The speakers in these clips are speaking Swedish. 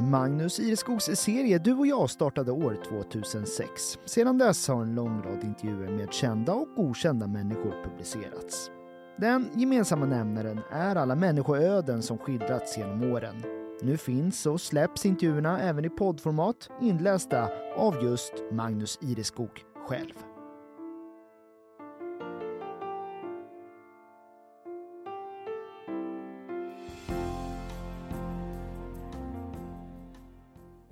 Magnus Ireskogs serie Du och jag startade år 2006. Sedan dess har en lång rad intervjuer med kända och okända människor publicerats. Den gemensamma nämnaren är alla människoöden som skildrats genom åren. Nu finns och släpps intervjuerna även i poddformat inlästa av just Magnus Ireskog själv.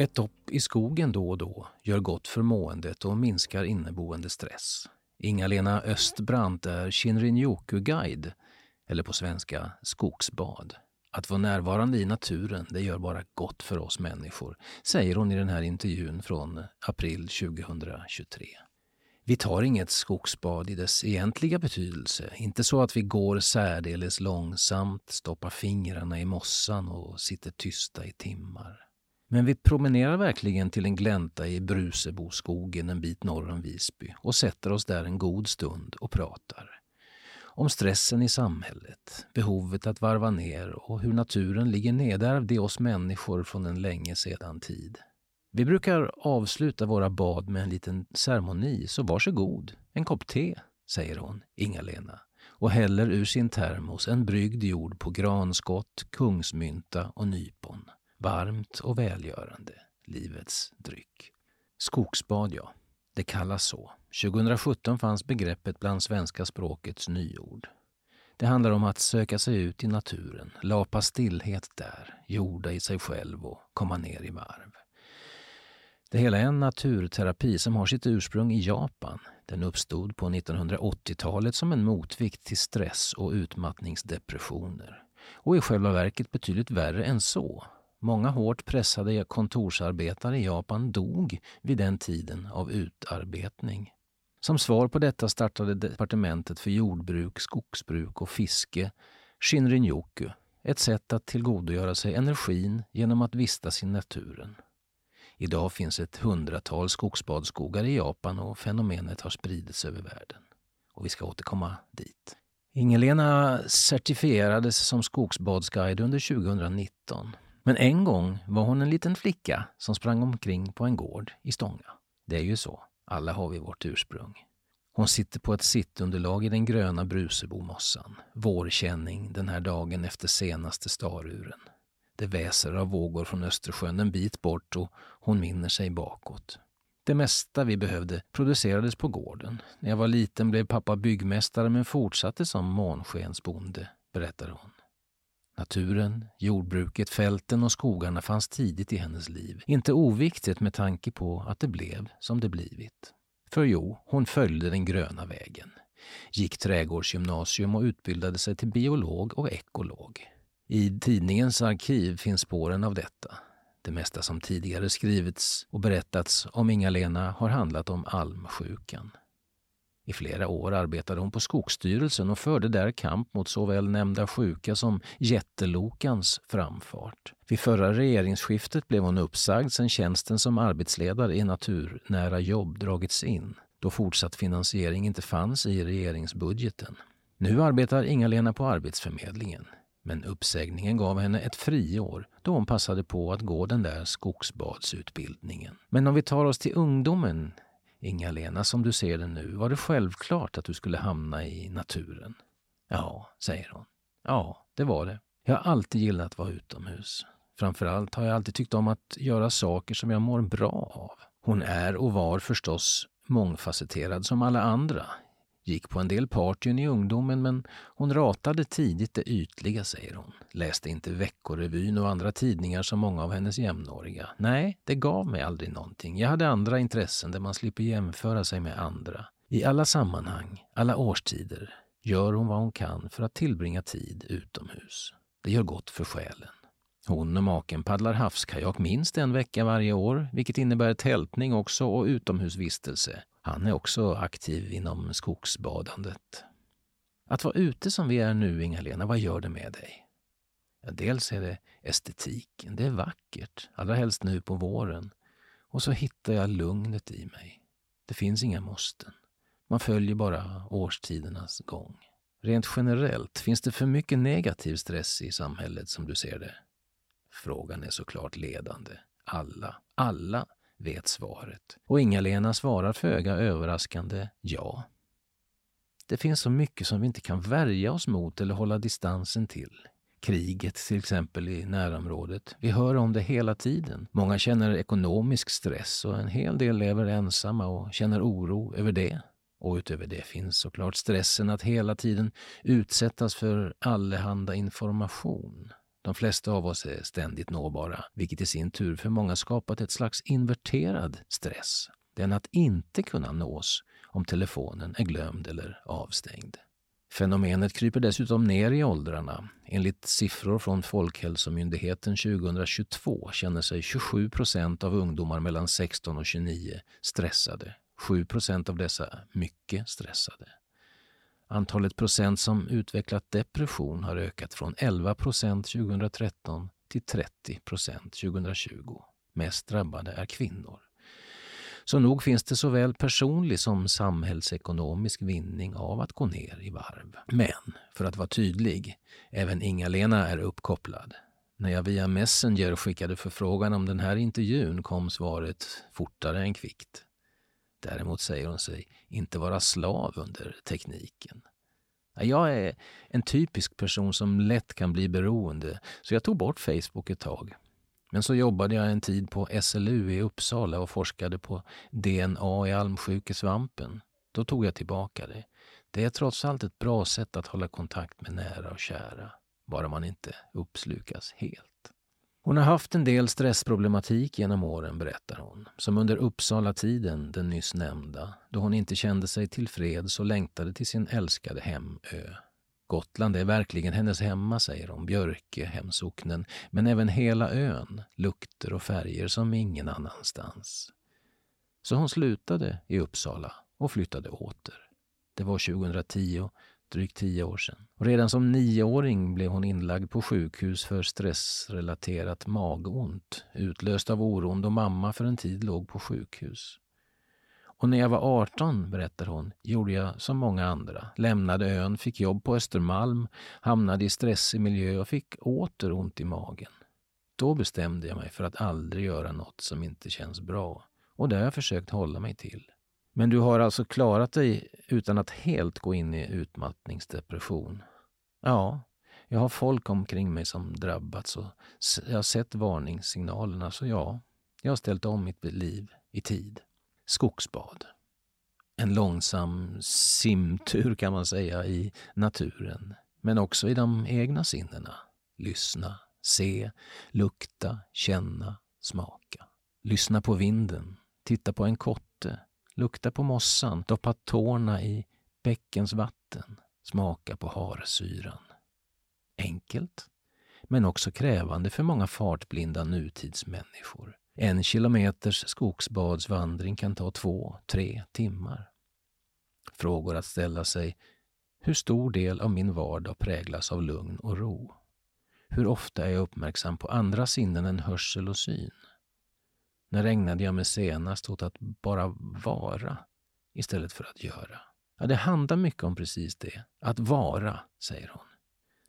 Ett dopp i skogen då och då gör gott för måendet och minskar inneboende stress. Inga-Lena Östbrandt är Shinrin-yoku-guide, eller på svenska skogsbad. Att vara närvarande i naturen, det gör bara gott för oss människor, säger hon i den här intervjun från april 2023. Vi tar inget skogsbad i dess egentliga betydelse, inte så att vi går särdeles långsamt, stoppar fingrarna i mossan och sitter tysta i timmar. Men vi promenerar verkligen till en glänta i Bruseboskogen en bit norr om Visby och sätter oss där en god stund och pratar. Om stressen i samhället, behovet att varva ner och hur naturen ligger nedärvd i oss människor från en länge sedan tid. Vi brukar avsluta våra bad med en liten ceremoni, så varsågod, en kopp te, säger hon, Inga-Lena och häller ur sin termos en bryggd jord på granskott, kungsmynta och nypon. Varmt och välgörande, livets dryck. Skogsbad, ja. Det kallas så. 2017 fanns begreppet bland svenska språkets nyord. Det handlar om att söka sig ut i naturen, lapa stillhet där, jorda i sig själv och komma ner i varv. Det hela är en naturterapi som har sitt ursprung i Japan. Den uppstod på 1980-talet som en motvikt till stress och utmattningsdepressioner. Och i själva verket betydligt värre än så. Många hårt pressade kontorsarbetare i Japan dog vid den tiden av utarbetning. Som svar på detta startade departementet för jordbruk, skogsbruk och fiske Shinrin-yoku, ett sätt att tillgodogöra sig energin genom att vistas i naturen. Idag finns ett hundratal skogsbadskogar i Japan och fenomenet har spridits över världen. Och vi ska återkomma dit. Ingelena certifierades som skogsbadsguide under 2019 men en gång var hon en liten flicka som sprang omkring på en gård i Stånga. Det är ju så, alla har vi vårt ursprung. Hon sitter på ett sittunderlag i den gröna Brusebomossan. Vårkänning den här dagen efter senaste staruren. Det väser av vågor från Östersjön en bit bort och hon minner sig bakåt. Det mesta vi behövde producerades på gården. När jag var liten blev pappa byggmästare men fortsatte som månskensbonde, berättar hon. Naturen, jordbruket, fälten och skogarna fanns tidigt i hennes liv. Inte oviktigt med tanke på att det blev som det blivit. För jo, hon följde den gröna vägen. Gick trädgårdsgymnasium och utbildade sig till biolog och ekolog. I tidningens arkiv finns spåren av detta. Det mesta som tidigare skrivits och berättats om Inga-Lena har handlat om almsjukan. I flera år arbetade hon på Skogsstyrelsen och förde där kamp mot såväl nämnda sjuka som jättelokans framfart. Vid förra regeringsskiftet blev hon uppsagd sedan tjänsten som arbetsledare i naturnära jobb dragits in då fortsatt finansiering inte fanns i regeringsbudgeten. Nu arbetar Inga-Lena på Arbetsförmedlingen. Men uppsägningen gav henne ett friår då hon passade på att gå den där skogsbadsutbildningen. Men om vi tar oss till ungdomen Inga-Lena, som du ser det nu, var det självklart att du skulle hamna i naturen? Ja, säger hon. Ja, det var det. Jag har alltid gillat att vara utomhus. Framförallt har jag alltid tyckt om att göra saker som jag mår bra av. Hon är och var förstås mångfacetterad som alla andra. Gick på en del partyn i ungdomen men hon ratade tidigt det ytliga, säger hon. Läste inte Veckorevyn och andra tidningar som många av hennes jämnåriga. Nej, det gav mig aldrig någonting. Jag hade andra intressen där man slipper jämföra sig med andra. I alla sammanhang, alla årstider, gör hon vad hon kan för att tillbringa tid utomhus. Det gör gott för själen. Hon och maken paddlar havskajak minst en vecka varje år, vilket innebär tältning också och utomhusvistelse. Han är också aktiv inom skogsbadandet. Att vara ute som vi är nu, Inga-Lena, vad gör det med dig? Ja, dels är det estetiken, det är vackert, allra helst nu på våren. Och så hittar jag lugnet i mig. Det finns inga måsten. Man följer bara årstidernas gång. Rent generellt, finns det för mycket negativ stress i samhället som du ser det? Frågan är såklart ledande. Alla, alla vet svaret. Och Inga-Lena svarar föga överraskande ja. Det finns så mycket som vi inte kan värja oss mot eller hålla distansen till. Kriget till exempel i närområdet. Vi hör om det hela tiden. Många känner ekonomisk stress och en hel del lever ensamma och känner oro över det. Och utöver det finns såklart stressen att hela tiden utsättas för allehanda information. De flesta av oss är ständigt nåbara, vilket i sin tur för många skapat ett slags inverterad stress. Den att inte kunna nås om telefonen är glömd eller avstängd. Fenomenet kryper dessutom ner i åldrarna. Enligt siffror från Folkhälsomyndigheten 2022 känner sig 27 procent av ungdomar mellan 16 och 29 stressade. 7 procent av dessa mycket stressade. Antalet procent som utvecklat depression har ökat från 11 procent 2013 till 30 procent 2020. Mest drabbade är kvinnor. Så nog finns det såväl personlig som samhällsekonomisk vinning av att gå ner i varv. Men, för att vara tydlig, även Inga-Lena är uppkopplad. När jag via Messenger skickade förfrågan om den här intervjun kom svaret fortare än kvickt. Däremot säger hon sig inte vara slav under tekniken. Jag är en typisk person som lätt kan bli beroende, så jag tog bort Facebook ett tag. Men så jobbade jag en tid på SLU i Uppsala och forskade på DNA i almsjukesvampen. Då tog jag tillbaka det. Det är trots allt ett bra sätt att hålla kontakt med nära och kära, bara man inte uppslukas helt. Hon har haft en del stressproblematik genom åren, berättar hon. Som under Uppsala-tiden, den nyss nämnda, då hon inte kände sig tillfreds och längtade till sin älskade hemö. Gotland är verkligen hennes hemma, säger hon, Björke, hemsocknen, men även hela ön, lukter och färger som ingen annanstans. Så hon slutade i Uppsala och flyttade åter. Det var 2010 drygt tio år sedan. Och redan som nioåring blev hon inlagd på sjukhus för stressrelaterat magont, utlöst av oron då mamma för en tid låg på sjukhus. Och när jag var 18, berättar hon, gjorde jag som många andra. Lämnade ön, fick jobb på Östermalm, hamnade i stressig miljö och fick åter ont i magen. Då bestämde jag mig för att aldrig göra något som inte känns bra. Och det har jag försökt hålla mig till. Men du har alltså klarat dig utan att helt gå in i utmattningsdepression? Ja, jag har folk omkring mig som drabbats och jag har sett varningssignalerna, så ja, jag har ställt om mitt liv i tid. Skogsbad. En långsam simtur kan man säga i naturen, men också i de egna sinnena. Lyssna, se, lukta, känna, smaka. Lyssna på vinden, titta på en kotte, Lukta på mossan, doppa tårna i bäckens vatten, smaka på harsyran. Enkelt, men också krävande för många fartblinda nutidsmänniskor. En kilometers skogsbadsvandring kan ta två, tre timmar. Frågor att ställa sig. Hur stor del av min vardag präglas av lugn och ro? Hur ofta är jag uppmärksam på andra sinnen än hörsel och syn? När ägnade jag mig senast åt att bara vara istället för att göra? Ja, det handlar mycket om precis det. Att vara, säger hon.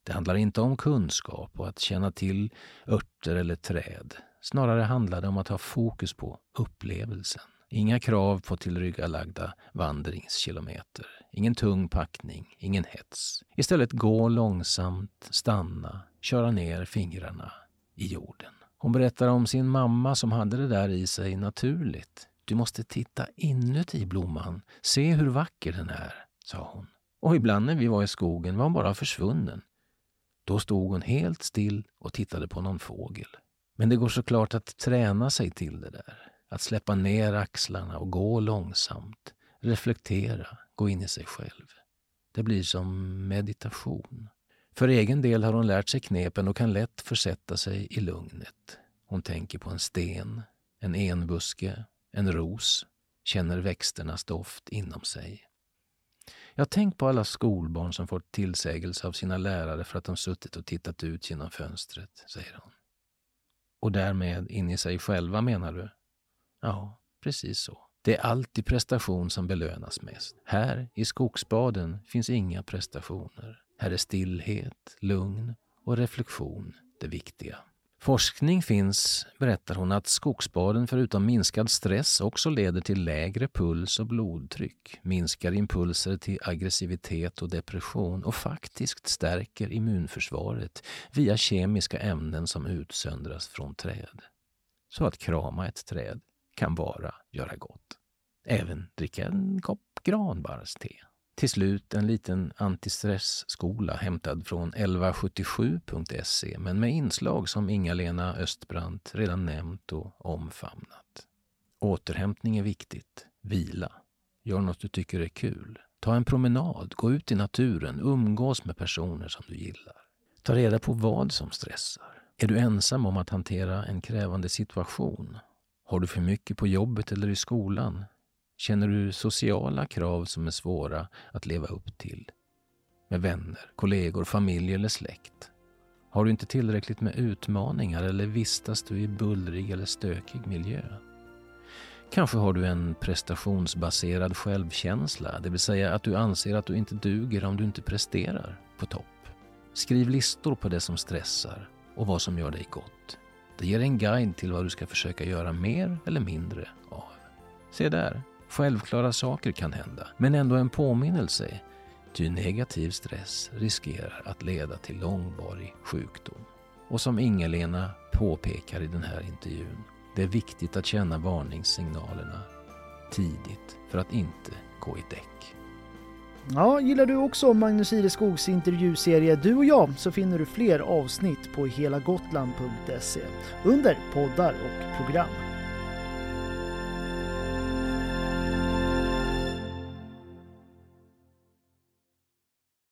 Det handlar inte om kunskap och att känna till örter eller träd. Snarare handlar det om att ha fokus på upplevelsen. Inga krav på tillryggalagda vandringskilometer. Ingen tung packning, ingen hets. Istället gå långsamt, stanna, köra ner fingrarna i jorden. Hon berättar om sin mamma som hade det där i sig naturligt. Du måste titta inuti blomman. Se hur vacker den är, sa hon. Och ibland när vi var i skogen var hon bara försvunnen. Då stod hon helt still och tittade på någon fågel. Men det går såklart att träna sig till det där. Att släppa ner axlarna och gå långsamt. Reflektera, gå in i sig själv. Det blir som meditation. För egen del har hon lärt sig knepen och kan lätt försätta sig i lugnet. Hon tänker på en sten, en enbuske, en ros, känner växternas doft inom sig. Jag tänk på alla skolbarn som fått tillsägelse av sina lärare för att de suttit och tittat ut genom fönstret, säger hon. Och därmed in i sig själva, menar du? Ja, precis så. Det är alltid prestation som belönas mest. Här, i skogsbaden, finns inga prestationer. Här är stillhet, lugn och reflektion det viktiga. Forskning finns, berättar hon, att skogsbaden förutom minskad stress också leder till lägre puls och blodtryck, minskar impulser till aggressivitet och depression och faktiskt stärker immunförsvaret via kemiska ämnen som utsöndras från träd. Så att krama ett träd kan bara göra gott. Även dricka en kopp granbarrste. Till slut en liten antistressskola hämtad från 1177.se men med inslag som Inga-Lena Östbrandt redan nämnt och omfamnat. Återhämtning är viktigt. Vila. Gör något du tycker är kul. Ta en promenad, gå ut i naturen, umgås med personer som du gillar. Ta reda på vad som stressar. Är du ensam om att hantera en krävande situation? Har du för mycket på jobbet eller i skolan? Känner du sociala krav som är svåra att leva upp till? Med vänner, kollegor, familj eller släkt? Har du inte tillräckligt med utmaningar eller vistas du i bullrig eller stökig miljö? Kanske har du en prestationsbaserad självkänsla, det vill säga att du anser att du inte duger om du inte presterar på topp. Skriv listor på det som stressar och vad som gör dig gott. Det ger en guide till vad du ska försöka göra mer eller mindre av. Se där, Självklara saker kan hända, men ändå en påminnelse. Ty negativ stress riskerar att leda till långvarig sjukdom. Och som Inga-Lena påpekar i den här intervjun, det är viktigt att känna varningssignalerna tidigt för att inte gå i däck. Ja, gillar du också Magnus Ireskogs intervjuserie Du och jag så finner du fler avsnitt på helagotland.se under poddar och program.